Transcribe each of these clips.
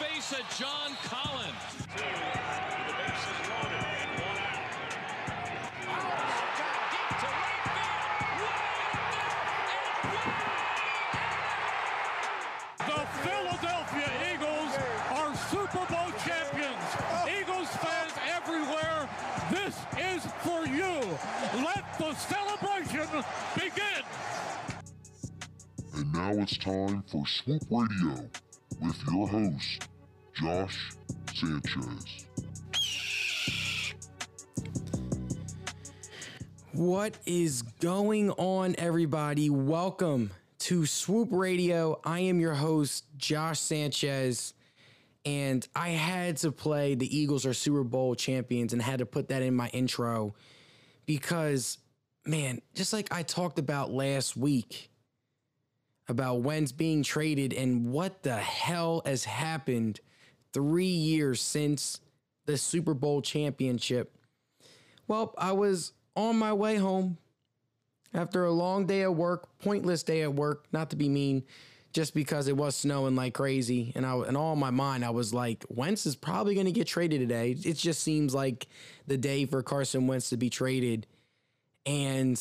face of John Collins. Two, the bases loaded, and one out. Oh, Deep to right field. The Philadelphia Eagles are Super Bowl champions. Oh. Eagles fans everywhere, this is for you. Let the celebration begin. And now it's time for Swoop Radio with your host, Josh Sanchez. What is going on, everybody? Welcome to Swoop Radio. I am your host, Josh Sanchez, and I had to play the Eagles are Super Bowl champions and had to put that in my intro because, man, just like I talked about last week about Wentz being traded and what the hell has happened three years since the Super Bowl championship. Well, I was on my way home after a long day at work, pointless day at work, not to be mean, just because it was snowing like crazy. And I and all in my mind, I was like, Wentz is probably gonna get traded today. It just seems like the day for Carson Wentz to be traded. And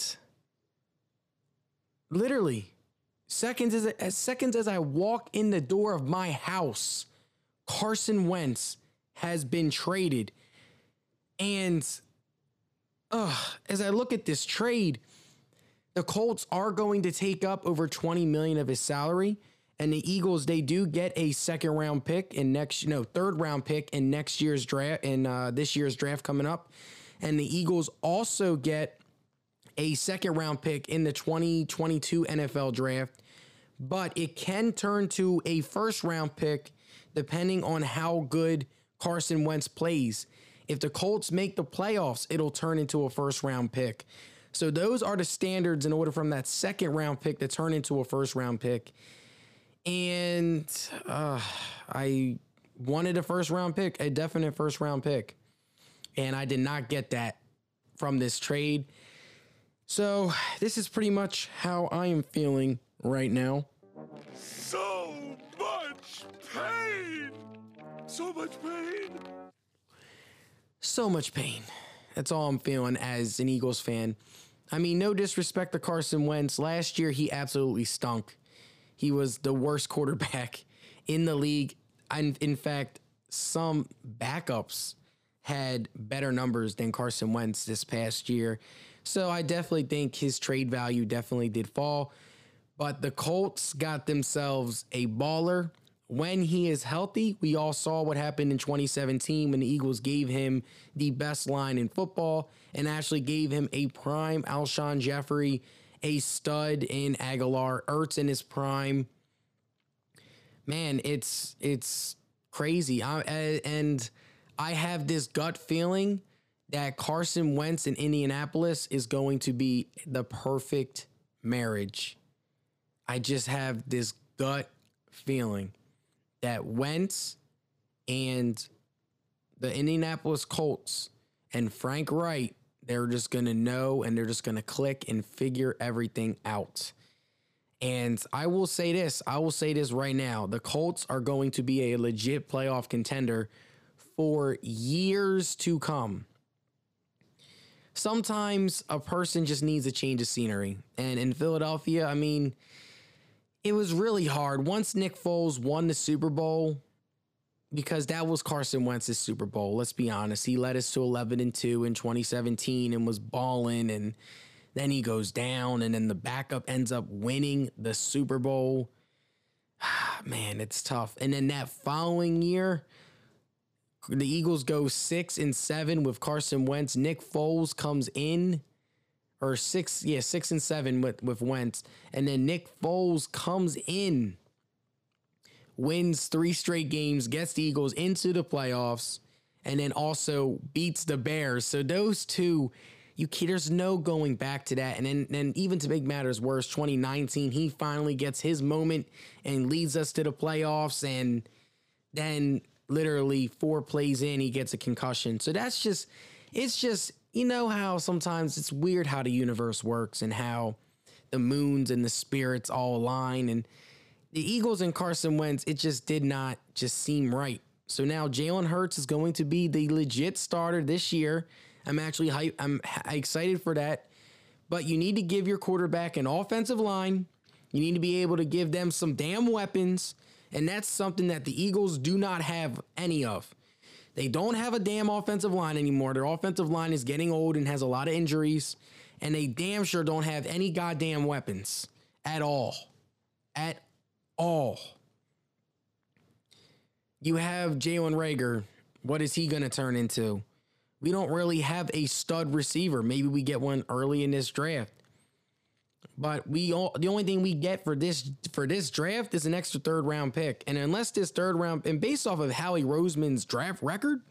literally, seconds as seconds as I walk in the door of my house, Carson Wentz has been traded. And uh, as I look at this trade, the Colts are going to take up over 20 million of his salary. And the Eagles, they do get a second round pick in next, no, third round pick in next year's draft, in uh, this year's draft coming up. And the Eagles also get a second round pick in the 2022 NFL draft. But it can turn to a first round pick depending on how good Carson Wentz plays. If the Colts make the playoffs, it'll turn into a first round pick. So those are the standards in order from that second round pick to turn into a first round pick. And uh, I wanted a first round pick, a definite first round pick. And I did not get that from this trade. So this is pretty much how I am feeling right now. So much pain. So much pain. so much pain. That's all I'm feeling as an Eagles fan. I mean, no disrespect to Carson Wentz. Last year, he absolutely stunk. He was the worst quarterback in the league. And in fact, some backups had better numbers than Carson Wentz this past year. So I definitely think his trade value definitely did fall. But the Colts got themselves a baller when he is healthy, we all saw what happened in 2017 when the Eagles gave him the best line in football and actually gave him a prime Alshon Jeffery, a stud in Agholor, Ertz in his prime. Man, it's it's crazy. I, and I have this gut feeling that Carson Wentz in Indianapolis is going to be the perfect marriage. I just have this gut feeling that Wentz and the Indianapolis Colts and Frank Reich, they're just going to know and they're just going to click and figure everything out. And I will say this I will say this right now. The Colts are going to be a legit playoff contender for years to come. Sometimes a person just needs a change of scenery. And in Philadelphia, I mean, it was really hard once Nick Foles won the Super Bowl because that was Carson Wentz's Super Bowl. Let's be honest. He led us to 11 and 2 in 2017 and was balling and then he goes down and then the backup ends up winning the Super Bowl. Ah, man, it's tough. And then that following year, the Eagles go 6 and 7 with Carson Wentz. Nick Foles comes in or six, yeah, six and seven with with Wentz, and then Nick Foles comes in, wins three straight games, gets the Eagles into the playoffs, and then also beats the Bears. So those two, you there's no going back to that. And then, then even to make matters worse, 2019, he finally gets his moment and leads us to the playoffs, and then literally four plays in, he gets a concussion. So that's just, it's just you know how sometimes it's weird how the universe works and how the moons and the spirits all align and the Eagles and Carson Wentz, it just did not just seem right. So now Jalen Hurts is going to be the legit starter this year. I'm actually hype, I'm excited for that. But you need to give your quarterback an offensive line. You need to be able to give them some damn weapons. And that's something that the Eagles do not have any of. They don't have a damn offensive line anymore. Their offensive line is getting old and has a lot of injuries. And they damn sure don't have any goddamn weapons at all. At all. You have Jalen Reagor. What is he going to turn into? We don't really have a stud receiver. Maybe we get one early in this draft. But we all, the only thing we get for this for this draft is an extra third round pick. And unless this third round and based off of Howie Roseman's draft record,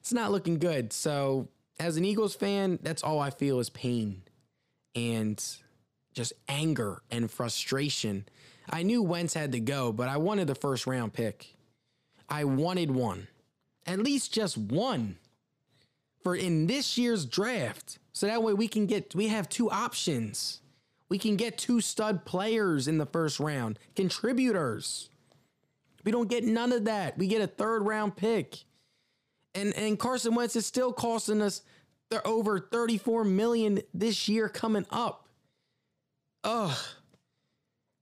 it's not looking good. So as an Eagles fan, that's all I feel is pain and just anger and frustration. I knew Wentz had to go, but I wanted the first round pick. I wanted one. At least just one for in this year's draft. So that way we can get we have two options. We can get two stud players in the first round, contributors. We don't get none of that. We get a third round pick. And and Carson Wentz is still costing us over 34 million this year coming up. Ugh.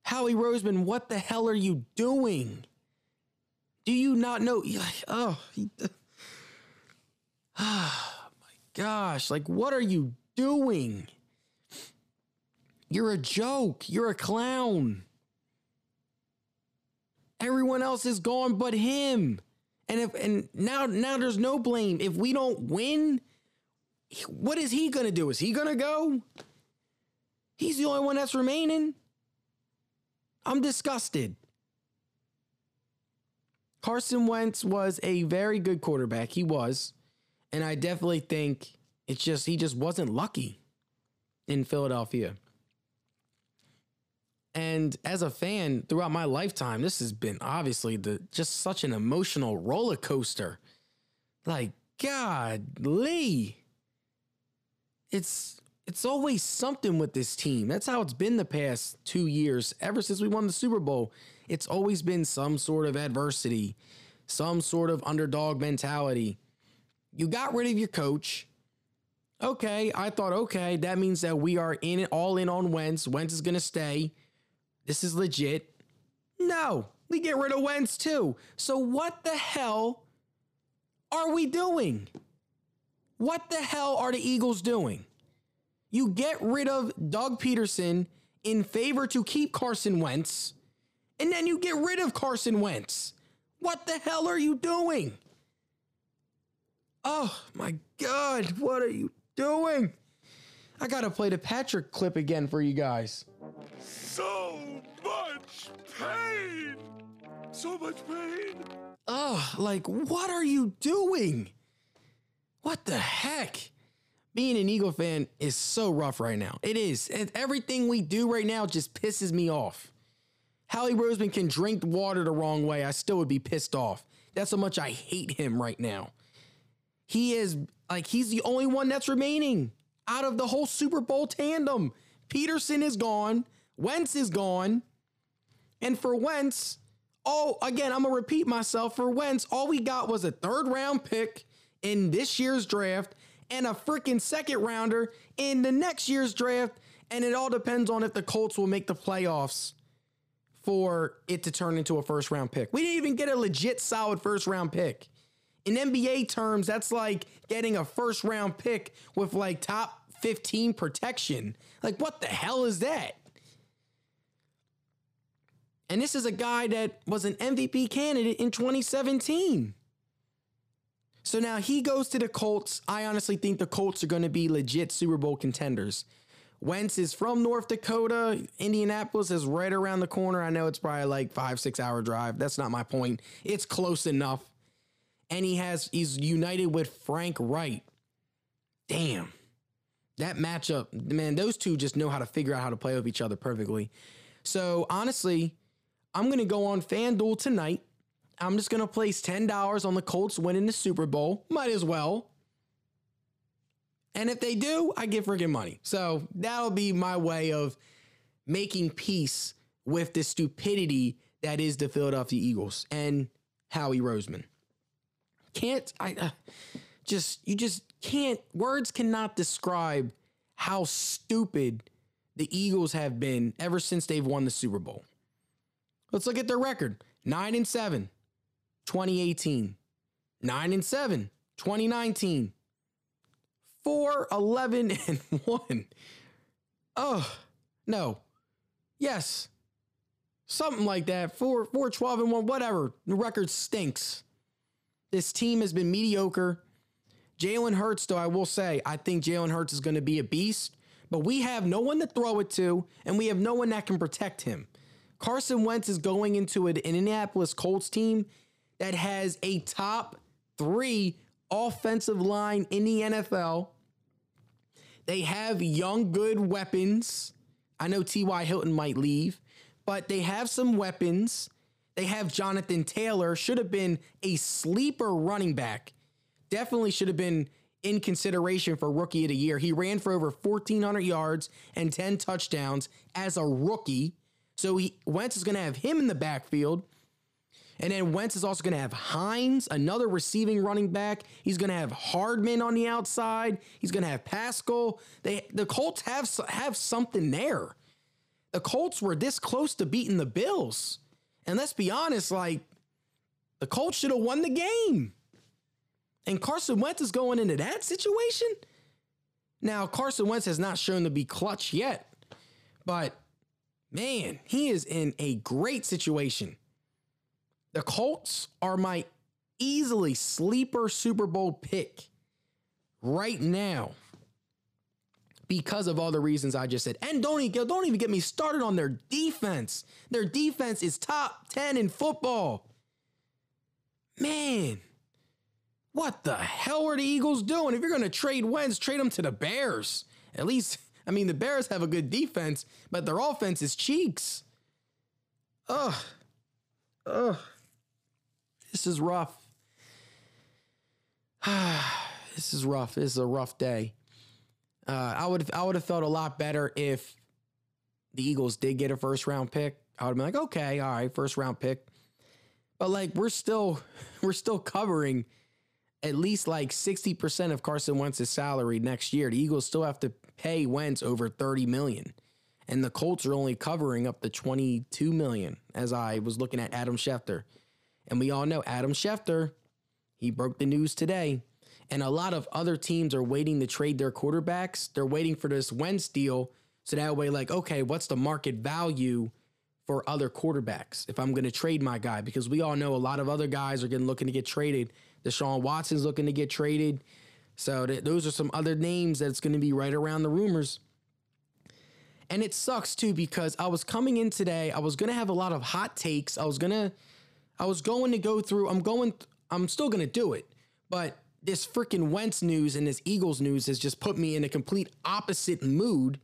Howie Roseman, what the hell are you doing? Do you not know? Oh, he, oh my gosh. Like, what are you doing? You're a joke. You're a clown. Everyone else is gone but him. And if and now now there's no blame. If we don't win, what is he gonna do? Is he gonna go? He's the only one that's remaining. I'm disgusted. Carson Wentz was a very good quarterback. He was. And I definitely think it's just he just wasn't lucky in Philadelphia. And as a fan throughout my lifetime, this has been obviously the just such an emotional roller coaster. Like, God, Lee. It's it's always something with this team. That's how it's been the past two years, ever since we won the Super Bowl. It's always been some sort of adversity, some sort of underdog mentality. You got rid of your coach. Okay, I thought, okay, that means that we are in it all in on Wentz. Wentz is gonna stay. This is legit. No, we get rid of Wentz too. So what the hell are we doing? What the hell are the Eagles doing? You get rid of Doug Pederson in favor to keep Carson Wentz, and then you get rid of Carson Wentz. What the hell are you doing? Oh my God, what are you doing? I gotta play the Patrick clip again for you guys. So much pain. So much pain. Ugh, like, what are you doing? What the heck? Being an Eagle fan is so rough right now. It is. And everything we do right now just pisses me off. Howie Roseman can drink water the wrong way. I still would be pissed off. That's how much I hate him right now. He is like, he's the only one that's remaining out of the whole Super Bowl tandem. Pederson is gone. Wentz is gone. And for Wentz, oh, again, I'm going to repeat myself. For Wentz, all we got was a third round pick in this year's draft and a freaking second rounder in the next year's draft. And it all depends on if the Colts will make the playoffs for it to turn into a first round pick. We didn't even get a legit solid first round pick. In NBA terms, that's like getting a first round pick with like top 15 protection. Like, what the hell is that? And this is a guy that was an MVP candidate in 2017. So now he goes to the Colts. I honestly think the Colts are going to be legit Super Bowl contenders. Wentz is from North Dakota. Indianapolis is right around the corner. I know it's probably like five, six hour drive. That's not my point. It's close enough. And he has he's united with Frank Reich. Damn. That matchup, man, those two just know how to figure out how to play with each other perfectly. So honestly, I'm gonna go on FanDuel tonight. I'm just gonna place $10 on the Colts winning the Super Bowl. Might as well. And if they do, I get freaking money. So that'll be my way of making peace with the stupidity that is the Philadelphia Eagles and Howie Roseman. Can't I uh, just you just can't words cannot describe how stupid the Eagles have been ever since they've won the Super Bowl. Let's look at their record. 9 and 7 2018. 9 and 7 2019. 4 11 and 1. Oh, no. Yes. Something like that. 4 4 12 and 1 whatever. The record stinks. This team has been mediocre. Jalen Hurts, though, I will say, I think Jalen Hurts is going to be a beast, but we have no one to throw it to, and we have no one that can protect him. Carson Wentz is going into an Indianapolis Colts team that has a top three offensive line in the NFL. They have young, good weapons. I know T.Y. Hilton might leave, but they have some weapons. They have Jonathan Taylor, should have been a sleeper running back. Definitely should have been in consideration for rookie of the year. He ran for over 1,400 yards and 10 touchdowns as a rookie. So he Wentz is going to have him in the backfield. And then Wentz is also going to have Hines, another receiving running back. He's going to have Hardman on the outside. He's going to have Pascal. They the Colts have have something there. The Colts were this close to beating the Bills. And let's be honest, like the Colts should have won the game. And Carson Wentz is going into that situation. Now, Carson Wentz has not shown to be clutch yet, but man, he is in a great situation. The Colts are my easily sleeper Super Bowl pick right now because of all the reasons I just said. And don't even, don't even get me started on their defense. Their defense is top 10 in football. Man, what the hell are the Eagles doing? If you're going to trade Wentz, trade them to the Bears. At least, I mean, the Bears have a good defense, but their offense is cheeks. Ugh. Ugh. This is rough. this is rough. This is a rough day. Uh, I would I would have felt a lot better if the Eagles did get a first round pick. I would have been like, okay, all right, first round pick. But like we're still we're still covering at least like 60% of Carson Wentz's salary next year. The Eagles still have to pay Wentz over 30 million. And the Colts are only covering up to 22 million as I was looking at Adam Schefter. And we all know Adam Schefter, he broke the news today. And a lot of other teams are waiting to trade their quarterbacks. They're waiting for this Wentz deal. So that way, like, okay, what's the market value for other quarterbacks if I'm going to trade my guy? Because we all know a lot of other guys are getting looking to get traded. Deshaun Watson's looking to get traded. So th- those are some other names that's going to be right around the rumors. And it sucks too because I was coming in today. I was going to have a lot of hot takes. I was going to I was going to go through I'm going I'm still going to do it. But this freaking Wentz news and this Eagles news has just put me in a complete opposite mood.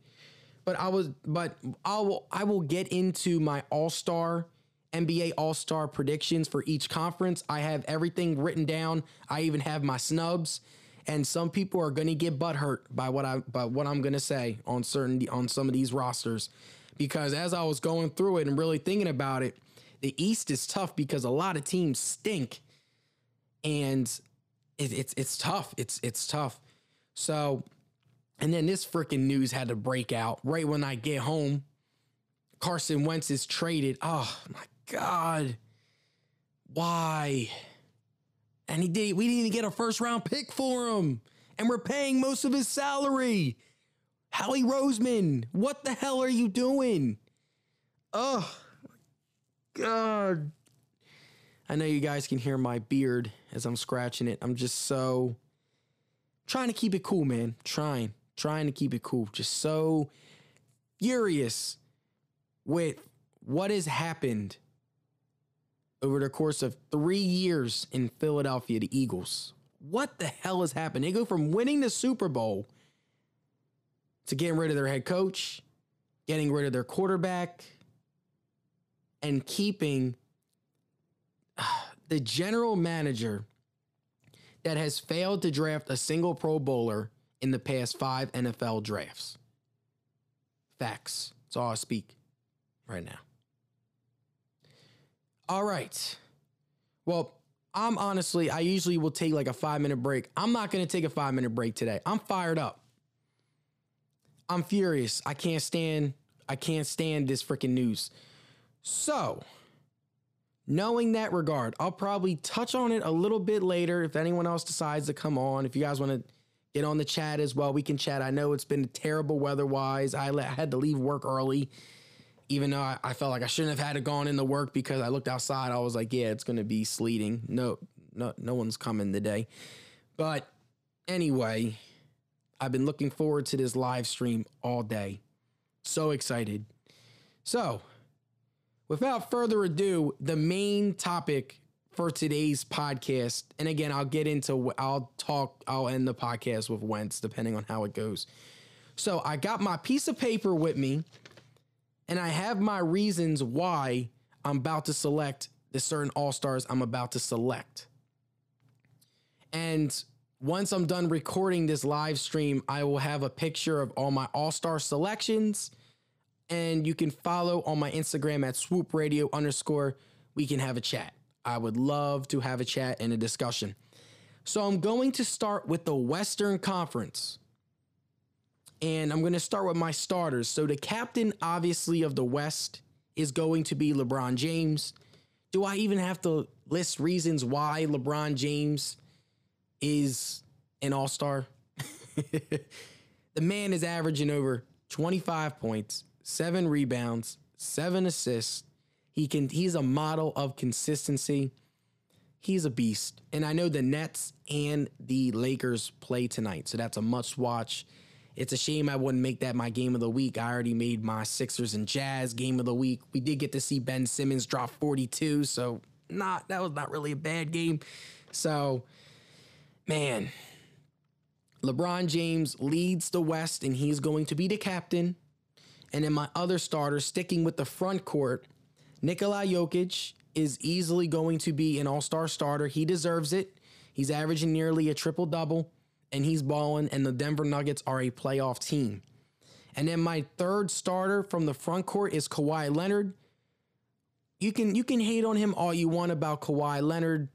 But I was, but I will, I will get into my All Star, NBA All Star predictions for each conference. I have everything written down. I even have my snubs, and some people are going to get butthurt by what I, by what I'm going to say on certain, on some of these rosters, because as I was going through it and really thinking about it, the East is tough because a lot of teams stink, and it, it's it's tough. It's it's tough. So, and then this freaking news had to break out right when I get home. Carson Wentz is traded. Oh my god, why? And he did. We didn't even get a first round pick for him, and we're paying most of his salary. Howie Roseman, what the hell are you doing? Oh, God. I know you guys can hear my beard as I'm scratching it. I'm just so trying to keep it cool, man. Trying, trying to keep it cool. Just so furious with what has happened over the course of three years in Philadelphia, the Eagles. What the hell has happened? They go from winning the Super Bowl to getting rid of their head coach, getting rid of their quarterback, and keeping the general manager that has failed to draft a single Pro Bowler in the past five NFL drafts. Facts. That's all I speak right now. All right. Well, I'm honestly, I usually will take like a five minute break. I'm not going to take a five minute break today. I'm fired up. I'm furious. I can't stand, I can't stand this freaking news. So, knowing that regard, I'll probably touch on it a little bit later if anyone else decides to come on. If you guys want to get on the chat as well, we can chat. I know it's been terrible weather wise. I, I had to leave work early even though I, I, felt like I shouldn't have had to gone into work because I looked outside, I was like, yeah, it's gonna be sleeting. No, no, no one's coming today. But anyway, I've been looking forward to this live stream all day. So excited. So, without further ado, the main topic for today's podcast, and again, I'll get into, I'll talk, I'll end the podcast with Wentz depending on how it goes. So, I got my piece of paper with me and I have my reasons why I'm about to select the certain all stars I'm about to select. And once I'm done recording this live stream, I will have a picture of all my all star selections. And you can follow on my Instagram at swoop radio underscore. We can have a chat. I would love to have a chat and a discussion. So I'm going to start with the Western Conference. And I'm going to start with my starters. So the captain, obviously, of the West is going to be LeBron James. Do I even have to list reasons why LeBron James is an all star? the man is averaging over 25 points, seven rebounds, seven assists. He can he's a model of consistency. He's a beast. And I know the Nets and the Lakers play tonight. So that's a must watch. It's a shame I wouldn't make that my game of the week. I already made my Sixers and Jazz game of the week. We did get to see Ben Simmons drop 42, so not that was not really a bad game. So, man, LeBron James leads the West and he's going to be the captain. And then my other starter, sticking with the front court, Nikola Jokic is easily going to be an all-star starter. He deserves it. He's averaging nearly a triple double and he's balling, and the Denver Nuggets are a playoff team. And then my third starter from the front court is Kawhi Leonard. You can you can hate on him all you want about Kawhi Leonard,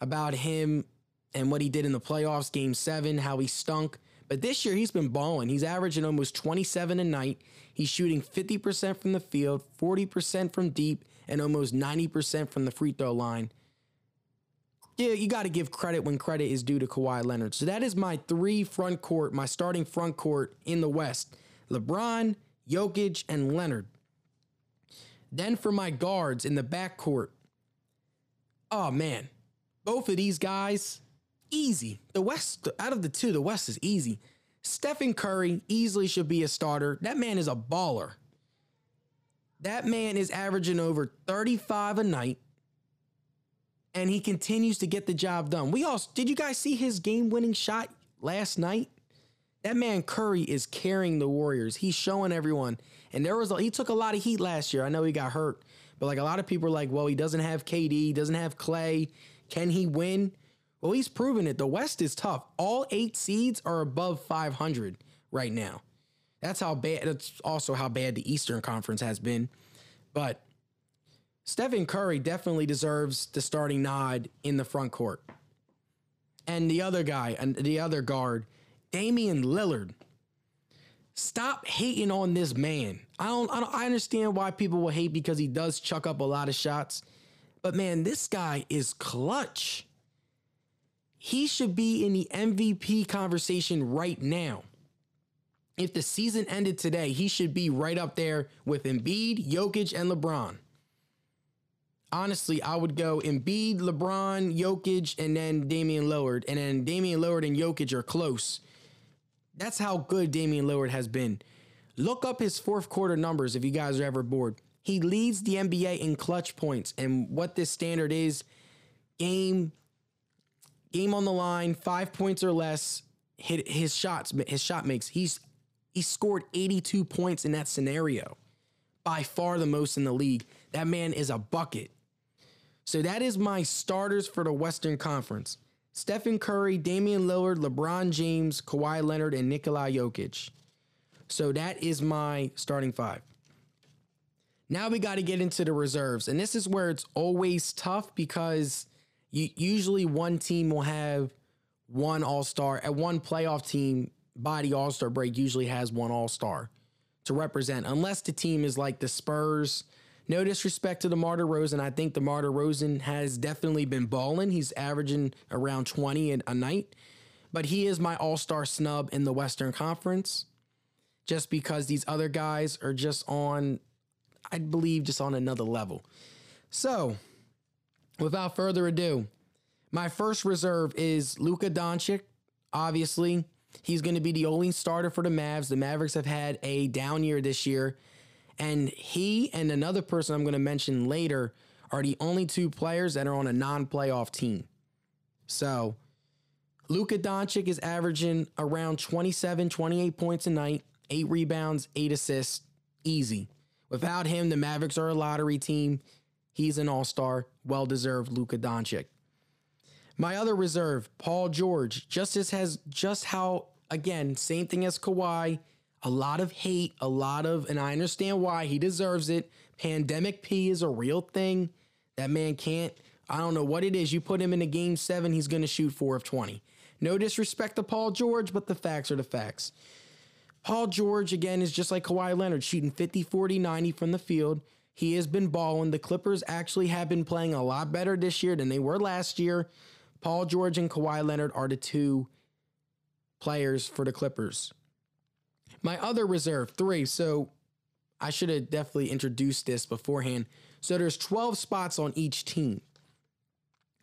about him and what he did in the playoffs, game seven, how he stunk. But this year he's been balling. He's averaging almost 27 a night. He's shooting 50% from the field, 40% from deep, and almost 90% from the free throw line yeah, you got to give credit when credit is due to Kawhi Leonard. So that is my three front court, my starting front court in the West LeBron, Jokic, and Leonard. Then for my guards in the back court, oh man, both of these guys, easy. The West, out of the two, the West is easy. Stephen Curry easily should be a starter. That man is a baller. That man is averaging over 35 a night and he continues to get the job done. We all did you guys see his game-winning shot last night? That man Curry is carrying the Warriors. He's showing everyone. And there was a, he took a lot of heat last year. I know he got hurt, but like a lot of people are like, "Well, he doesn't have KD, doesn't have Clay. Can he win?" Well, he's proven it. The West is tough. All 8 seeds are above 500 right now. That's how bad that's also how bad the Eastern Conference has been. But Stephen Curry definitely deserves the starting nod in the front court. And the other guy, and the other guard, Damian Lillard. Stop hating on this man. I don't, I don't I understand why people will hate because he does chuck up a lot of shots. But man, this guy is clutch. He should be in the MVP conversation right now. If the season ended today, he should be right up there with Embiid, Jokic, and LeBron honestly, I would go Embiid, LeBron, Jokic, and then Damian Lillard. And then Damian Lillard and Jokic are close. That's how good Damian Lillard has been. Look up his fourth quarter numbers if you guys are ever bored. He leads the NBA in clutch points. And what this standard is game, game on the line, five points or less, hit his shots, his shot makes. He's he scored 82 points in that scenario. By far the most in the league. That man is a bucket. So that is my starters for the Western Conference. Stephen Curry, Damian Lillard, LeBron James, Kawhi Leonard, and Nikola Jokic. So that is my starting five. Now we got to get into the reserves. And this is where it's always tough because you, usually one team will have one all star. At one playoff team, body all star break, usually has one all star to represent, unless the team is like the Spurs. No disrespect to the DeMar DeRozan. I think the DeMar DeRozan has definitely been balling. He's averaging around 20 a night, but he is my all star snub in the Western Conference just because these other guys are just on, I believe, just on another level. So, without further ado, my first reserve is Luka Doncic. Obviously, he's going to be the only starter for the Mavs. The Mavericks have had a down year this year, and he and another person I'm going to mention later are the only two players that are on a non-playoff team. So, Luka Doncic is averaging around 27, 28 points a night eight rebounds, eight assists, easy. Without him, the Mavericks are a lottery team. He's an all star, well deserved Luka Doncic. My other reserve, Paul George, just as has just how again, same thing as Kawhi. A lot of hate, a lot of, and I understand why he deserves it. Pandemic P is a real thing. That man can't. I don't know what it is. You put him in a game seven, he's going to shoot four of 20. No disrespect to Paul George, but the facts are the facts. Paul George, again, is just like Kawhi Leonard, shooting 50, 40, 90 from the field. He has been balling. The Clippers actually have been playing a lot better this year than they were last year. Paul George and Kawhi Leonard are the two players for the Clippers. My other reserve, three. So I should have definitely introduced this beforehand. So there's 12 spots on each team.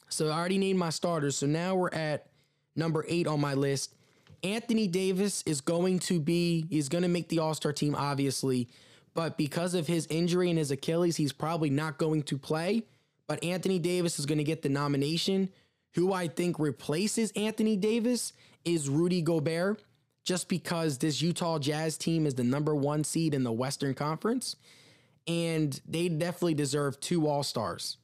So I already named my starters. So now we're at number eight on my list. Anthony Davis is going to be, he's going to make the All Star team, obviously, but because of his injury and his Achilles, he's probably not going to play. But Anthony Davis is going to get the nomination. Who I think replaces Anthony Davis is Rudy Gobert, just because this Utah Jazz team is the number one seed in the Western Conference. And they definitely deserve two All Stars.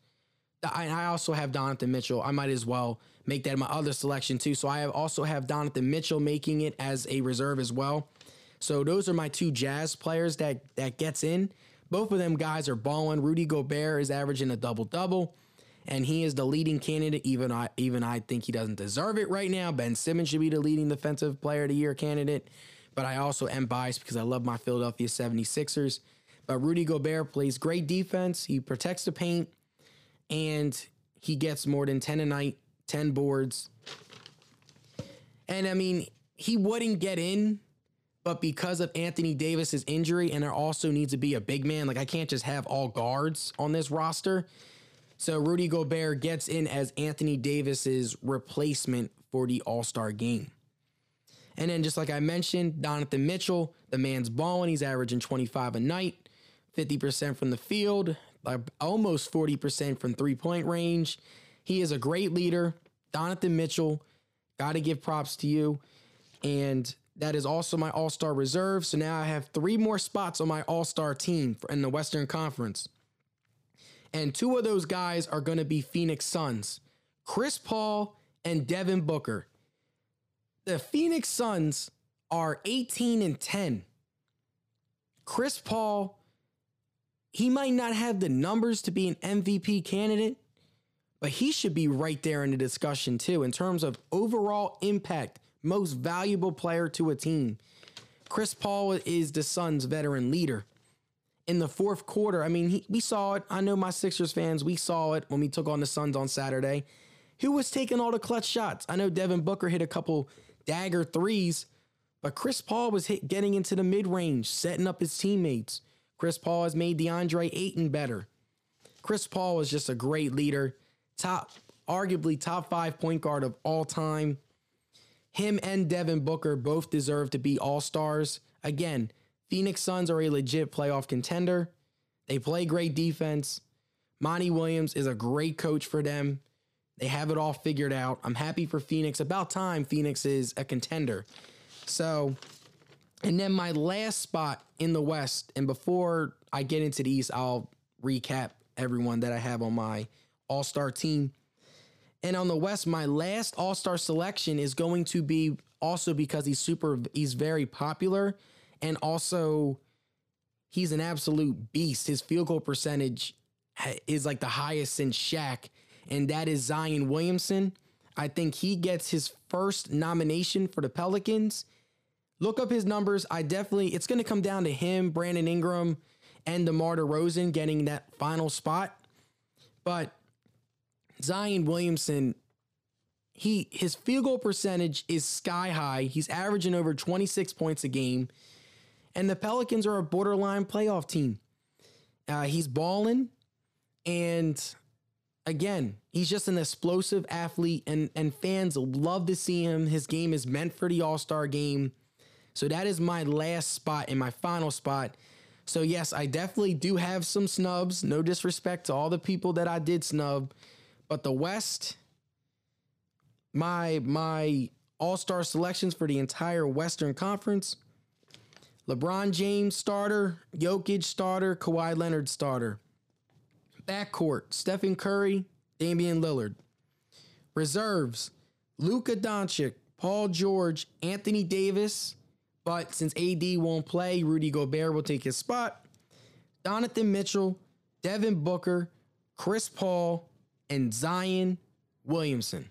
I also have Donovan Mitchell. I might as well make that my other selection too. So I also have Donovan Mitchell making it as a reserve as well. So those are my two Jazz players that that gets in. Both of them guys are balling. Rudy Gobert is averaging a double double, and he is the leading candidate. Even I even I think he doesn't deserve it right now. Ben Simmons should be the leading defensive player of the year candidate. But I also am biased because I love my Philadelphia 76ers. But Rudy Gobert plays great defense. He protects the paint, and he gets more than 10 a night 10 boards. And I mean, he wouldn't get in, but because of Anthony Davis's injury, and there also needs to be a big man, like I can't just have all guards on this roster. So Rudy Gobert gets in as Anthony Davis's replacement for the All Star game. And then, just like I mentioned, Donovan Mitchell, the man's balling. He's averaging 25 a night, 50% from the field, almost 40% from three point range. He is a great leader. Donovan Mitchell, got to give props to you. And that is also my All Star reserve. So now I have three more spots on my All Star team in the Western Conference. And two of those guys are going to be Phoenix Suns Chris Paul and Devin Booker. The Phoenix Suns are 18 and 10. Chris Paul, he might not have the numbers to be an MVP candidate, but he should be right there in the discussion too in terms of overall impact, most valuable player to a team. Chris Paul is the Suns' veteran leader. In the fourth quarter, I mean, he, we saw it. I know my Sixers fans, we saw it when we took on the Suns on Saturday. Who was taking all the clutch shots? I know Devin Booker hit a couple dagger threes, but Chris Paul was hit, getting into the mid range, setting up his teammates. Chris Paul has made DeAndre Ayton better. Chris Paul was just a great leader top, arguably top five point guard of all time. Him and Devin Booker both deserve to be all stars. Again, Phoenix Suns are a legit playoff contender. They play great defense. Monty Williams is a great coach for them. They have it all figured out. I'm happy for Phoenix. About time Phoenix is a contender. So, and then my last spot in the West, and before I get into the East, I'll recap everyone that I have on my all Star team. And on the West, my last All Star selection is going to be also because he's super, he's very popular, and also he's an absolute beast. His field goal percentage is like the highest since Shaq, and that is Zion Williamson. I think he gets his first nomination for the Pelicans. Look up his numbers. I definitely, it's going to come down to him, Brandon Ingram, and DeMar DeRozan getting that final spot. But Zion Williamson, he his field goal percentage is sky high. He's averaging over 26 points a game. And the Pelicans are a borderline playoff team. Uh, he's balling. And again, he's just an explosive athlete, and, and fans love to see him. His game is meant for the All Star game. So that is my last spot and my final spot. So, yes, I definitely do have some snubs. No disrespect to all the people that I did snub. But the West, my my all-star selections for the entire Western Conference. LeBron James starter, Jokic starter, Kawhi Leonard starter. Backcourt, Stephen Curry, Damian Lillard. Reserves, Luka Doncic, Paul George, Anthony Davis, but since AD won't play, Rudy Gobert will take his spot. Donovan Mitchell, Devin Booker, Chris Paul, and Zion Williamson.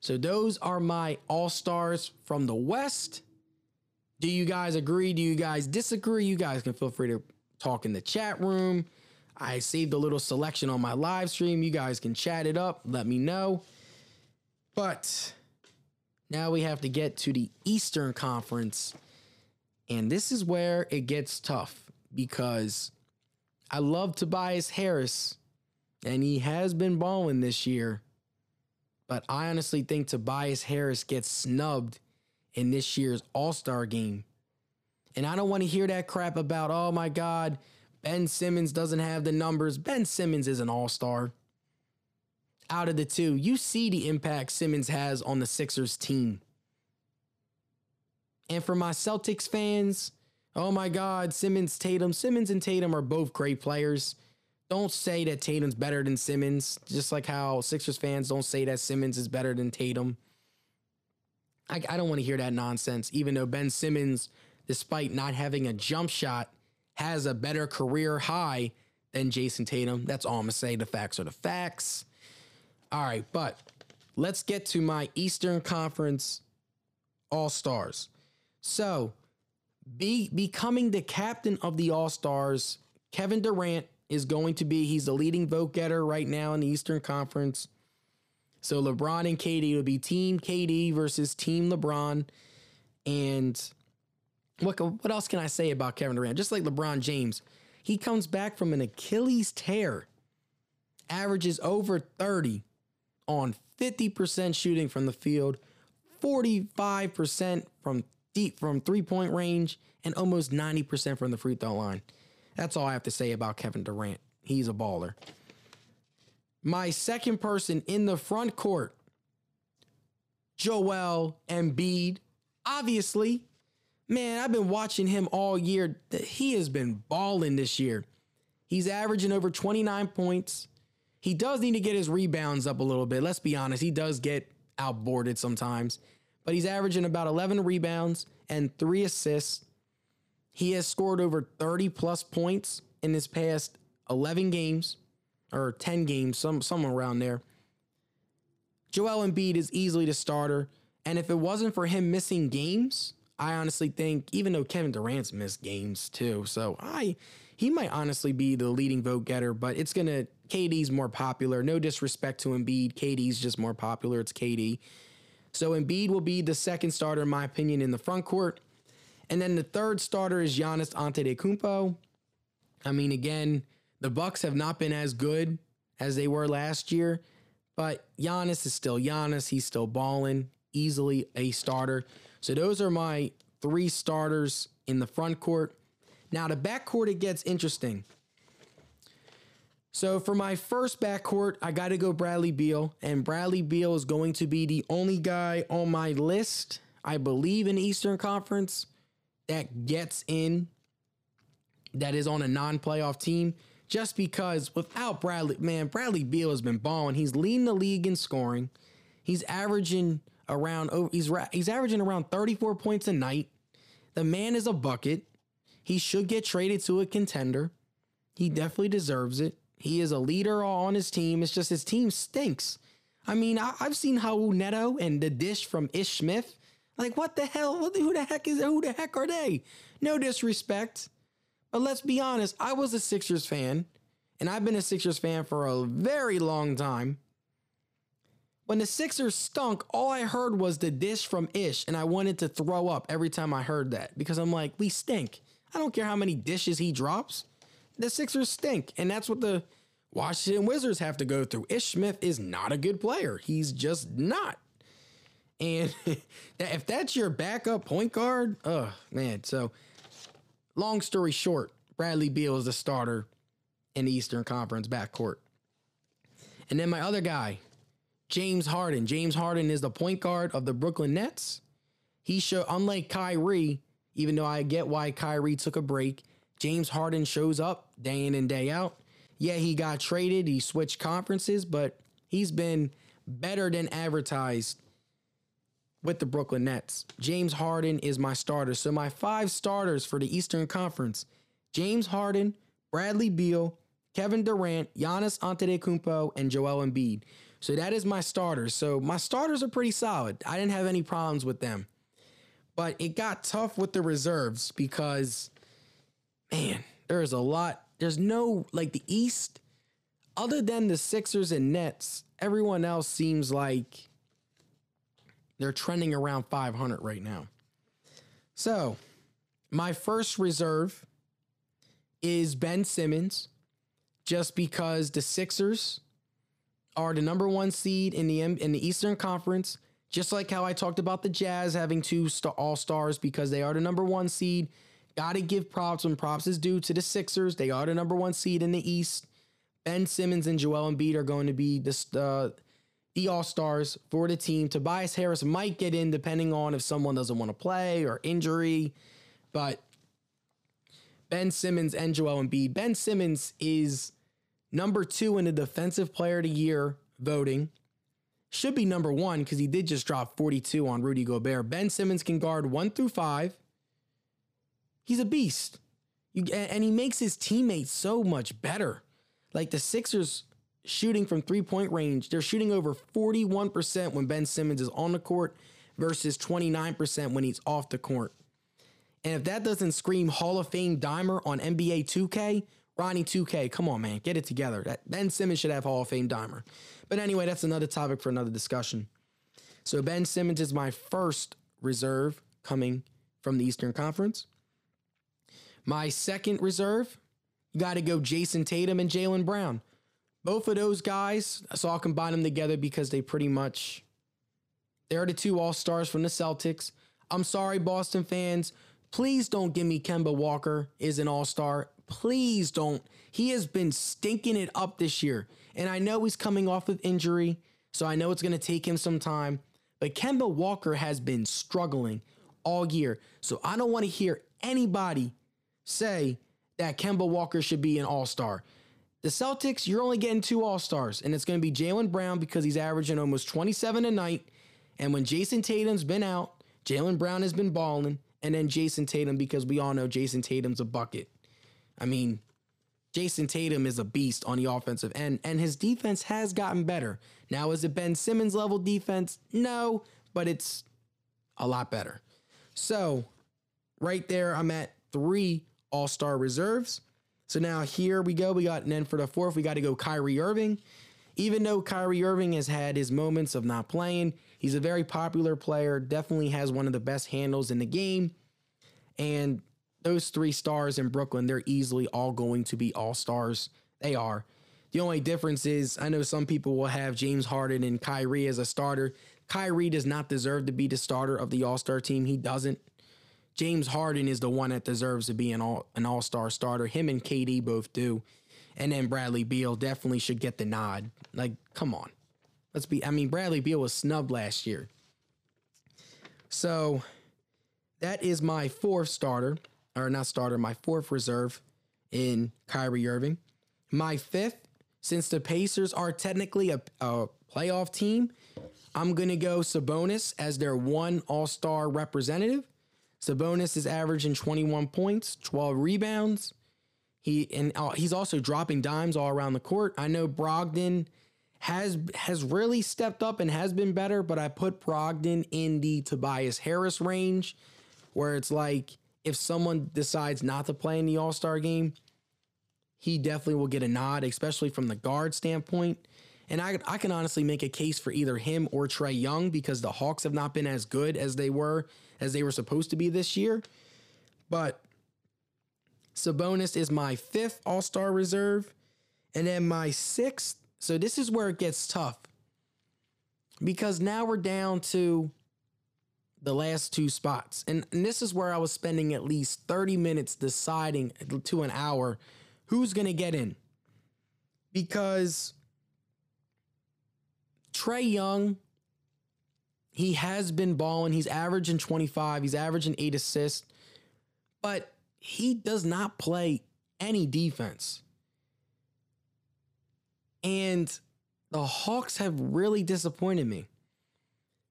So those are my all stars from the West. Do you guys agree? Do you guys disagree? You guys can feel free to talk in the chat room. I saved a little selection on my live stream. You guys can chat it up, let me know. But now we have to get to the Eastern Conference. And this is where it gets tough because I love Tobias Harris and he has been balling this year. But I honestly think Tobias Harris gets snubbed in this year's All Star game. And I don't want to hear that crap about, oh my God, Ben Simmons doesn't have the numbers. Ben Simmons is an All Star. Out of the two, you see the impact Simmons has on the Sixers team. And for my Celtics fans, oh my God, Simmons, Tatum. Simmons and Tatum are both great players. Don't say that Tatum's better than Simmons, just like how Sixers fans don't say that Simmons is better than Tatum. I, I don't want to hear that nonsense, even though Ben Simmons, despite not having a jump shot, has a better career high than Jayson Tatum. That's all I'm going to say. The facts are the facts. All right, but let's get to my Eastern Conference All Stars. So, be becoming the captain of the All Stars, Kevin Durant is going to be he's the leading vote getter right now in the Eastern Conference. So LeBron and KD would be team KD versus team LeBron. And what what else can I say about Kevin Durant? Just like LeBron James, he comes back from an Achilles tear, averages over 30 on 50% shooting from the field, 45% from deep from three point range and almost 90% from the free throw line. That's all I have to say about Kevin Durant. He's a baller. My second person in the front court, Joel Embiid. Obviously, man, I've been watching him all year. He has been balling this year. He's averaging over 29 points. He does need to get his rebounds up a little bit. Let's be honest, he does get outboarded sometimes but he's averaging about 11 rebounds and three assists. He has scored over 30 plus points in his past 11 games or 10 games, some somewhere around there. Joel Embiid is easily the starter, and if it wasn't for him missing games, I honestly think even though Kevin Durant's missed games too, so I he might honestly be the leading vote getter, but it's gonna KD's more popular. No disrespect to Embiid, KD's just more popular. It's KD. So Embiid will be the second starter, in my opinion, in the front court. And then the third starter is Giannis Antetokounmpo. I mean, again, the Bucks have not been as good as they were last year, but Giannis is still Giannis. He's still balling, easily a starter. So those are my three starters in the front court. Now the back court, it gets interesting. So for my first backcourt, I got to go Bradley Beal, and Bradley Beal is going to be the only guy on my list, I believe, in Eastern Conference that gets in, that is on a non-playoff team. Just because without Bradley, man, Bradley Beal has been balling. He's leading the league in scoring. He's averaging around he's he's averaging around 34 points a night. The man is a bucket. He should get traded to a contender. He definitely deserves it. He is a leader on his team. It's just his team stinks. I mean, I, have seen Raul Neto and the dish from Ish Smith. Like, what the hell? Who the heck is? Who the heck are they? No disrespect, but let's be honest. I was a Sixers fan, and I've been a Sixers fan for a very long time. When the Sixers stunk, all I heard was the dish from Ish, and I wanted to throw up every time I heard that because I'm like, we stink. I don't care how many dishes he drops. The Sixers stink, and that's what the Washington Wizards have to go through. Ish Smith is not a good player. He's just not. And if that's your backup point guard, oh man. So, long story short, Bradley Beal is the starter in the Eastern Conference backcourt. And then my other guy, James Harden. James Harden is the point guard of the Brooklyn Nets. He show unlike Kyrie, even though I get why Kyrie took a break, James Harden shows up day in and day out. Yeah, he got traded, he switched conferences, but he's been better than advertised with the Brooklyn Nets. James Harden is my starter. So my five starters for the Eastern Conference: James Harden, Bradley Beal, Kevin Durant, Giannis Antetokounmpo, and Joel Embiid. So that is my starters. So my starters are pretty solid. I didn't have any problems with them. But it got tough with the reserves because man, there is a lot. There's no like the East, other than the Sixers and Nets, everyone else seems like they're trending around 500 right now. So, my first reserve is Ben Simmons, just because the Sixers are the number one seed in the in the Eastern Conference. Just like how I talked about the Jazz having two All Stars because they are the number one seed. Got to give props when props is due to the Sixers. They are the number one seed in the East. Ben Simmons and Joel Embiid are going to be the, uh, the All Stars for the team. Tobias Harris might get in depending on if someone doesn't want to play or injury. But Ben Simmons and Joel Embiid. Ben Simmons is number two in the Defensive Player of the Year voting. Should be number one because he did just drop 42 on Rudy Gobert. Ben Simmons can guard one through five. He's a beast. You, and he makes his teammates so much better. Like the Sixers shooting from three point range, they're shooting over 41% when Ben Simmons is on the court versus 29% when he's off the court. And if that doesn't scream Hall of Fame dimer on NBA 2K, Ronnie 2K, come on, man, get it together. That Ben Simmons should have Hall of Fame dimer. But anyway, that's another topic for another discussion. So Ben Simmons is my first reserve coming from the Eastern Conference. My second reserve, you got to go Jayson Tatum and Jaylen Brown. Both of those guys, so I'll combine them together because they pretty much they're the two all stars from the Celtics. I'm sorry, Boston fans. Please don't give me Kemba Walker is an all star. Please don't. He has been stinking it up this year. And I know he's coming off of injury, so I know it's going to take him some time. But Kemba Walker has been struggling all year. So I don't want to hear anybody say that Kemba Walker should be an all star. The Celtics, you're only getting two all stars, and it's going to be Jaylen Brown because he's averaging almost 27 a night. And when Jayson Tatum's been out, Jaylen Brown has been balling, and then Jayson Tatum because we all know Jayson Tatum's a bucket. I mean, Jayson Tatum is a beast on the offensive end, and his defense has gotten better. Now, is it Ben Simmons level defense? No, but it's a lot better. So, right there, I'm at three all Star reserves. So now here we go. We got, and for the fourth, we got to go Kyrie Irving. Even though Kyrie Irving has had his moments of not playing, he's a very popular player, definitely has one of the best handles in the game. And those three stars in Brooklyn, they're easily all going to be all stars. They are. The only difference is I know some people will have James Harden and Kyrie as a starter. Kyrie does not deserve to be the starter of the All Star team. He doesn't. James Harden is the one that deserves to be an all an all star starter. Him and KD both do, and then Bradley Beal definitely should get the nod. Like, come on, let's be. I mean, Bradley Beal was snubbed last year, so that is my fourth starter, or not starter, my fourth reserve in Kyrie Irving. My fifth, since the Pacers are technically a, a playoff team, I'm gonna go Sabonis as their one All Star representative. Sabonis is averaging 21 points, 12 rebounds. He and uh, he's also dropping dimes all around the court. I know Brogdon has has really stepped up and has been better, but I put Brogdon in the Tobias Harris range, where it's like if someone decides not to play in the All Star game, he definitely will get a nod, especially from the guard standpoint. And I, I can honestly make a case for either him or Trae Young because the Hawks have not been as good as they were as they were supposed to be this year. But Sabonis is my fifth All Star reserve. And then my sixth. So this is where it gets tough because now we're down to the last two spots. And, and this is where I was spending at least 30 minutes deciding to an hour who's going to get in. Because Trae Young, he has been balling. He's averaging 25, he's averaging eight assists, but he does not play any defense. And the Hawks have really disappointed me.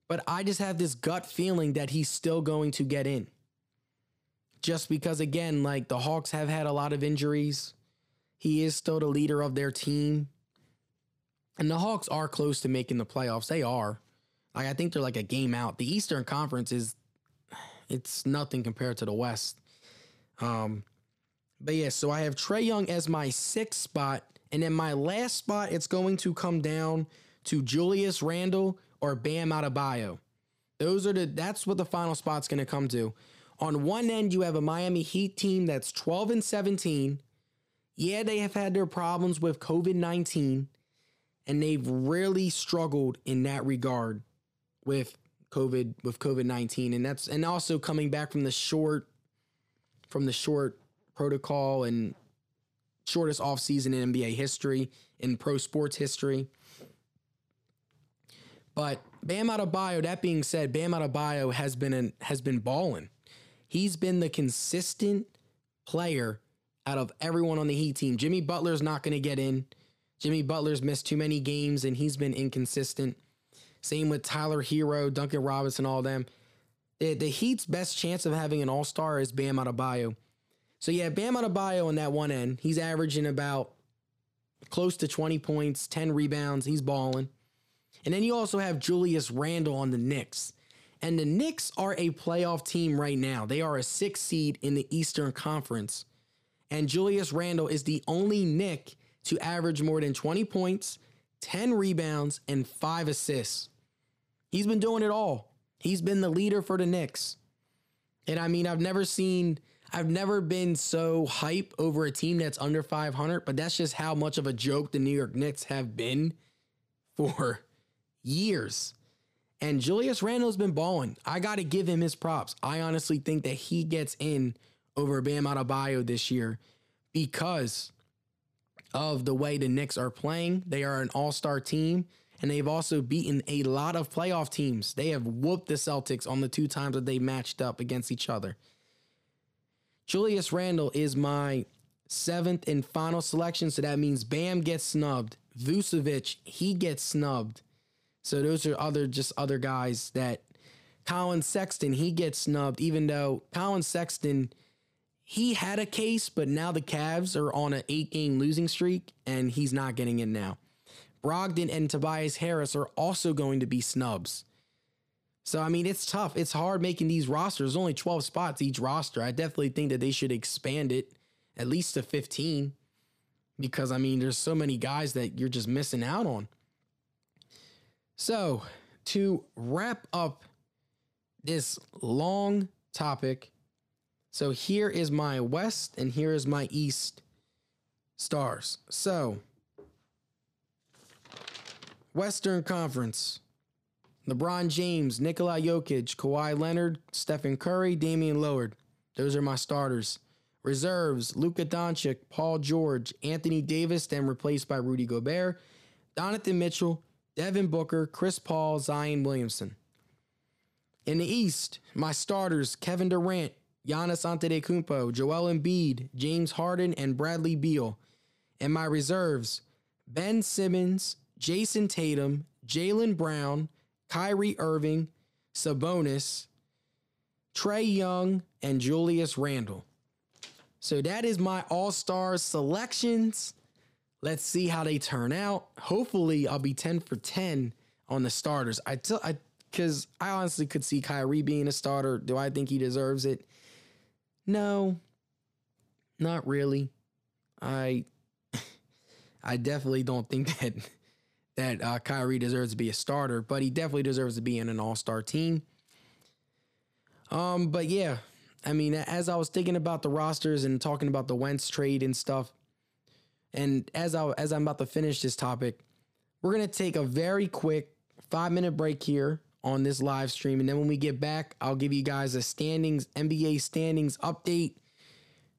But I just have this gut feeling that he's still going to get in. Just because, again, like the Hawks have had a lot of injuries. He is still the leader of their team. And the Hawks are close to making the playoffs. They are. Like I think they're like a game out. The Eastern Conference is it's nothing compared to the West. Um but yeah, so I have Trae Young as my sixth spot. And then my last spot, it's going to come down to Julius Randle or Bam Adebayo. Those are the that's what the final spot's gonna come to. On one end, you have a Miami Heat team that's 12 and 17. Yeah, they have had their problems with COVID 19 and they've really struggled in that regard with COVID with COVID nineteen, and that's and also coming back from the short from the short protocol and shortest off season in NBA history in pro sports history. But Bam Adebayo, that being said, Bam Adebayo has been an, has been balling. He's been the consistent player out of everyone on the Heat team. Jimmy Butler's not going to get in. Jimmy Butler's missed too many games and he's been inconsistent. Same with Tyler Herro, Duncan Robinson, all them. The, the Heat's best chance of having an all star is Bam Adebayo. So yeah, Bam Adebayo on that one end, he's averaging about close to 20 points, 10 rebounds. He's balling. And then you also have Julius Randle on the Knicks. And the Knicks are a playoff team right now. They are a six seed in the Eastern Conference. And Julius Randle is the only Knick to average more than 20 points, 10 rebounds, and five assists. He's been doing it all. He's been the leader for the Knicks. And I mean, I've never seen, I've never been so hype over a team that's under 500, but that's just how much of a joke the New York Knicks have been for years. And Julius Randle's been balling. I got to give him his props. I honestly think that he gets in over Bam Adebayo this year because of the way the Knicks are playing. They are an all star team, and they've also beaten a lot of playoff teams. They have whooped the Celtics on the two times that they matched up against each other. Julius Randle is my seventh and final selection, so that means Bam gets snubbed. Vucevic, he gets snubbed. So those are other just other guys that Colin Sexton, he gets snubbed, even though Colin Sexton he had a case, but now the Cavs are on an eight game losing streak and he's not getting in now. Brogdon and Tobias Harris are also going to be snubs. So, I mean, it's tough. It's hard making these rosters. There's only 12 spots each roster. I definitely think that they should expand it at least to 15 because, I mean, there's so many guys that you're just missing out on. So, to wrap up this long topic, so here is my West and here is my East stars. So, Western Conference. LeBron James, Nikola Jokic, Kawhi Leonard, Stephen Curry, Damian Lillard. Those are my starters. Reserves, Luka Doncic, Paul George, Anthony Davis, then replaced by Rudy Gobert, Donovan Mitchell, Devin Booker, Chris Paul, Zion Williamson. In the East, my starters, Kevin Durant, Giannis Antetokounmpo, Joel Embiid, James Harden, and Bradley Beal. And my reserves, Ben Simmons, Jayson Tatum, Jaylen Brown, Kyrie Irving, Sabonis, Trae Young, and Julius Randle. So that is my All Star selections. Let's see how they turn out. Hopefully, I'll be 10 for 10 on the starters. I tell I because I honestly could see Kyrie being a starter. Do I think he deserves it? No, not really. I I definitely don't think that that uh, Kyrie deserves to be a starter, but he definitely deserves to be in an All Star team. Um, but yeah, I mean, as I was thinking about the rosters and talking about the Wentz trade and stuff, and as I as I'm about to finish this topic, we're gonna take a very quick five minute break here on this live stream, and then when we get back, I'll give you guys a standings NBA standings update.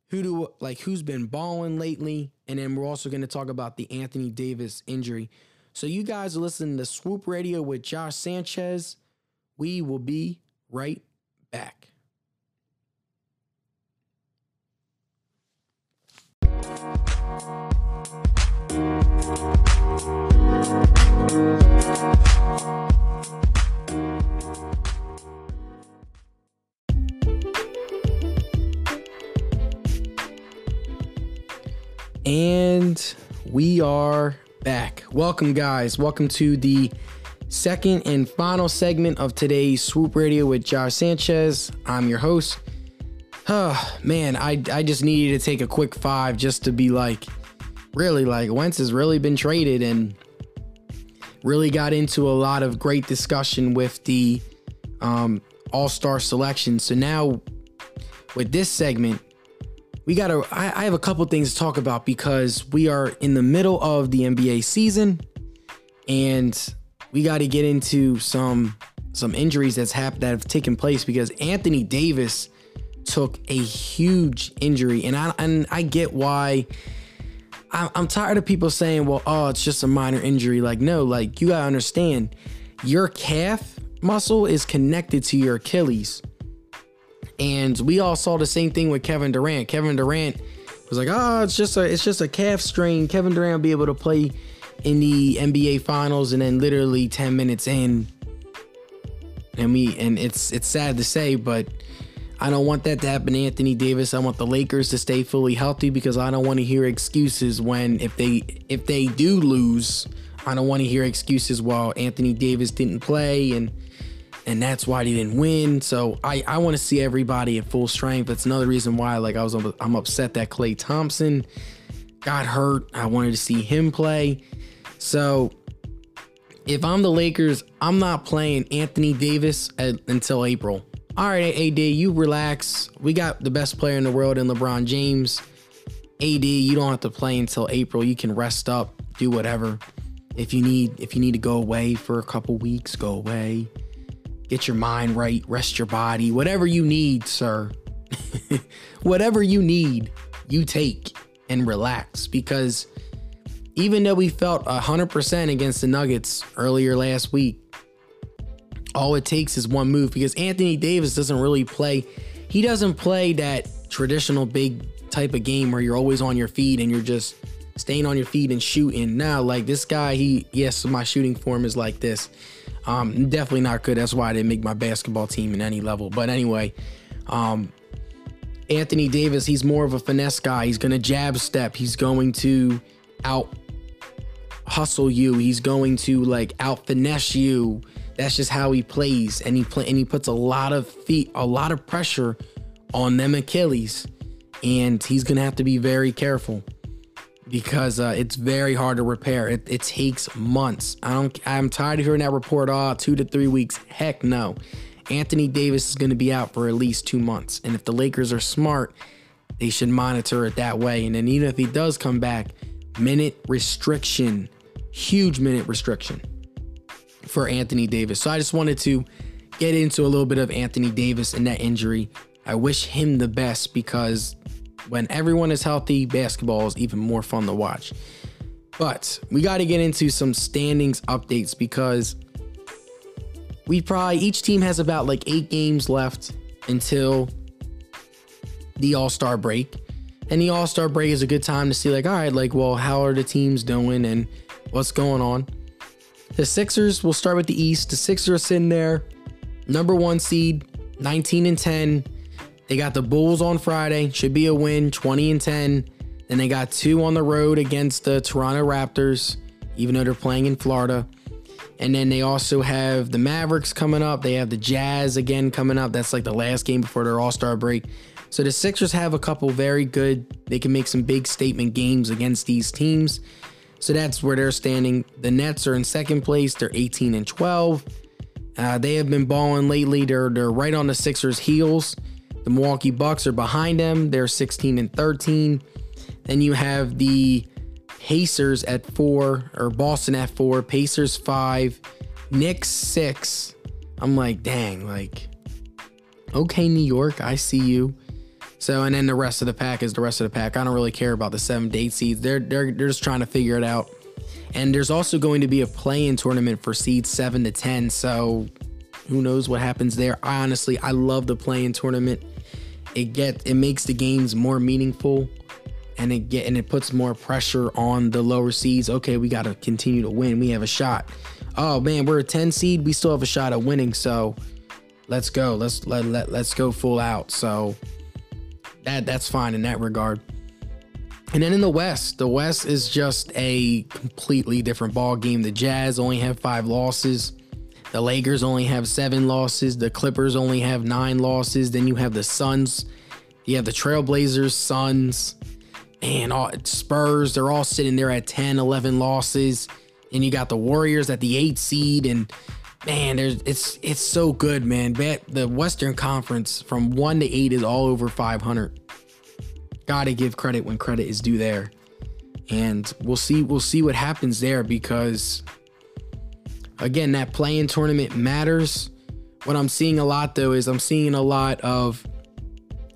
Who do like who's been balling lately, and then we're also gonna talk about the Anthony Davis injury. So you guys are listening to Swoop Radio with Josh Sanchez. We will be right back. And we are back. Welcome, guys. Welcome to the second and final segment of today's Swoop Radio with Josh Sanchez. I'm your host. Oh, man, I, I just needed to take a quick five just to be like, really, like, Wentz has really been traded and really got into a lot of great discussion with the um, all star selection. So now, with this segment, we got to, I, I have a couple things to talk about because we are in the middle of the NBA season and we got to get into some some injuries that's happened that have taken place because Anthony Davis took a huge injury, and I and I get why. I'm, I'm tired of people saying, "Well, oh, it's just a minor injury." Like, no, like you gotta understand, your calf muscle is connected to your Achilles, and we all saw the same thing with Kevin Durant. Kevin Durant was like, "Oh, it's just a it's just a calf strain." Kevin Durant be able to play in the NBA Finals, and then literally 10 minutes in, and we and it's it's sad to say, but I don't want that to happen to Anthony Davis. I want the Lakers to stay fully healthy because I don't want to hear excuses when if they if they do lose, I don't want to hear excuses while Anthony Davis didn't play and and that's why they didn't win. So I I want to see everybody at full strength. That's another reason why like I was I'm upset that Klay Thompson got hurt. I wanted to see him play. So if I'm the Lakers, I'm not playing Anthony Davis at, until April. All right, AD, you relax. We got the best player in the world in LeBron James. AD, you don't have to play until April. You can rest up, do whatever. If you need if you need to go away for a couple weeks, go away. Get your mind right, rest your body, whatever you need, sir. whatever you need, you take and relax because even though we felt 100% against the Nuggets earlier last week, all it takes is one move because Anthony Davis doesn't really play. He doesn't play that traditional big type of game where you're always on your feet and you're just staying on your feet and shooting. Now, like this guy, he yes, my shooting form is like this. Um, definitely not good. That's why I didn't make my basketball team in any level. But anyway, um, Anthony Davis, he's more of a finesse guy. He's gonna jab step. He's going to out hustle you. He's going to like out finesse you. That's just how he plays, and he play and he puts a lot of feet, a lot of pressure on them Achilles, and he's gonna have to be very careful because uh, it's very hard to repair. It, it, takes months. I don't. I'm tired of hearing that report. Ah, two to three weeks. Heck no. Anthony Davis is going to be out for at least two months, and if the Lakers are smart, they should monitor it that way. And then even if he does come back, minute restriction, huge minute restriction for Anthony Davis. So I just wanted to get into a little bit of Anthony Davis and that injury. I wish him the best because when everyone is healthy, basketball is even more fun to watch. But we got to get into some standings updates because we probably each team has about like eight games left until the All Star break. And the All Star break is a good time to see, like, all right, like, well, how are the teams doing and what's going on? The Sixers, we'll start with the East. The Sixers are sitting there, number one seed, 19 and 10. They got the Bulls on Friday, should be a win, 20 and 10. Then they got two on the road against the Toronto Raptors, even though they're playing in Florida. And then they also have the Mavericks coming up. They have the Jazz again coming up. That's like the last game before their All Star break. So the Sixers have a couple very good, they can make some big statement games against these teams. So that's where they're standing. The Nets are in second place. They're 18 and 12. Uh, they have been balling lately. They're they're right on the Sixers' heels. The Milwaukee Bucks are behind them. They're 16 and 13. Then you have the Pacers at four, or Boston at four, Pacers five, Knicks six. I'm like, dang, like, okay, New York, I see you. So, and then the rest of the pack is the rest of the pack. I don't really care about the seven eight seeds. They're they're they're just trying to figure it out. And there's also going to be a play-in tournament for seeds seven to ten. So, who knows what happens there? I honestly, I love the play-in tournament. It get it makes the games more meaningful and it get and it puts more pressure on the lower seeds. Okay, we got to continue to win. We have a shot. Oh man, we're a 10 seed. We still have a shot at winning. So let's go. Let's let, let let's go full out. So that that's fine in that regard. And then in the West, the West is just a completely different ball game. The Jazz only have five losses. The Lakers only have seven losses. The Clippers only have nine losses. Then you have the Suns. You have the Trailblazers, Suns, and all, Spurs. They're all sitting there at 10, 11 losses. And you got the Warriors at the eight seed. And man, there's it's it's so good, man. The Western Conference from one to eight is all over 500. Gotta give credit when credit is due there. And we'll see we'll see what happens there because again, that play-in tournament matters. What I'm seeing a lot though is I'm seeing a lot of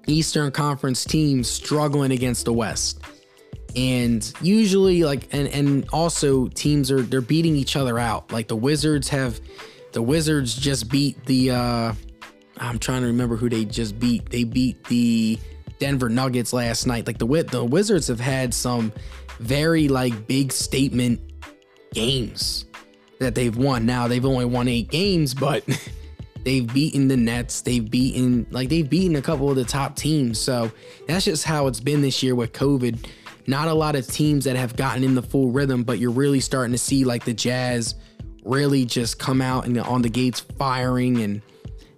Eastern Conference teams struggling against the West. And usually like and and also teams are they're beating each other out. Like the Wizards have the Wizards just beat the uh I'm trying to remember who they just beat. They beat the Denver Nuggets last night. Like the the Wizards have had some very like big statement games that they've won. Now they've only won 8 games, but they've beaten the Nets, they've beaten like they've beaten a couple of the top teams. So that's just how it's been this year with COVID. Not a lot of teams that have gotten in the full rhythm, but you're really starting to see like the Jazz really just come out and on the gates firing and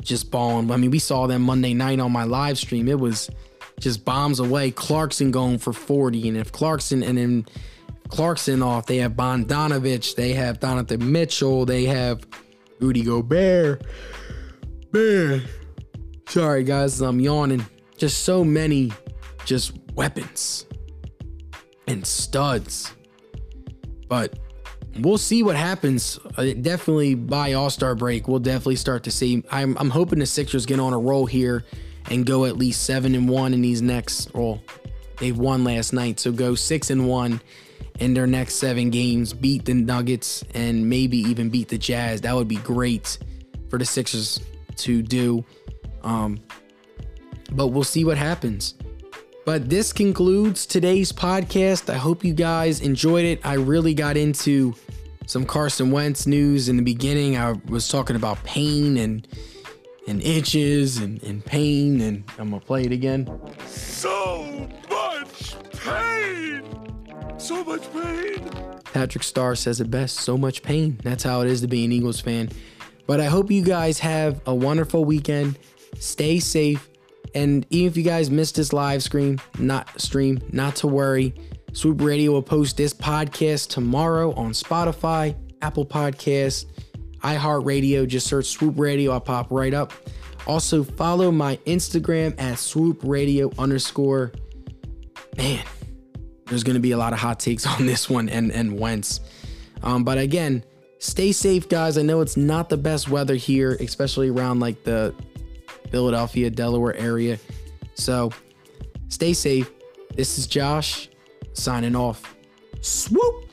just balling. I mean, we saw them Monday night on my live stream. It was just bombs away. Clarkson going for 40. And if Clarkson and then Clarkson off, they have Bogdanovic, they have Donovan Mitchell, they have Rudy Gobert. Man. Sorry guys, I'm yawning. Just so many just weapons and studs. But we'll see what happens. Uh, definitely by All Star break, we'll definitely start to see. I'm, I'm hoping the Sixers get on a roll here and go at least seven and one in these next. Well, they've won last night, so go six and one in their next seven games. Beat the Nuggets and maybe even beat the Jazz. That would be great for the Sixers to do. Um, but we'll see what happens. But this concludes today's podcast. I hope you guys enjoyed it. I really got into some Carson Wentz news in the beginning. I was talking about pain and and itches and, and pain, and I'm gonna play it again. So much pain! So much pain! Patrick Star says it best so much pain. That's how it is to be an Eagles fan. But I hope you guys have a wonderful weekend. Stay safe. And even if you guys missed this live stream, not stream, not to worry. Swoop Radio will post this podcast tomorrow on Spotify, Apple Podcasts, iHeartRadio. Just search Swoop Radio. I'll pop right up. Also follow my Instagram at Swoop Radio underscore. Man, there's gonna be a lot of hot takes on this one and and Wentz. Um, but again, stay safe, guys. I know it's not the best weather here, especially around like the Philadelphia, Delaware area. So stay safe. This is Josh signing off. Swoop.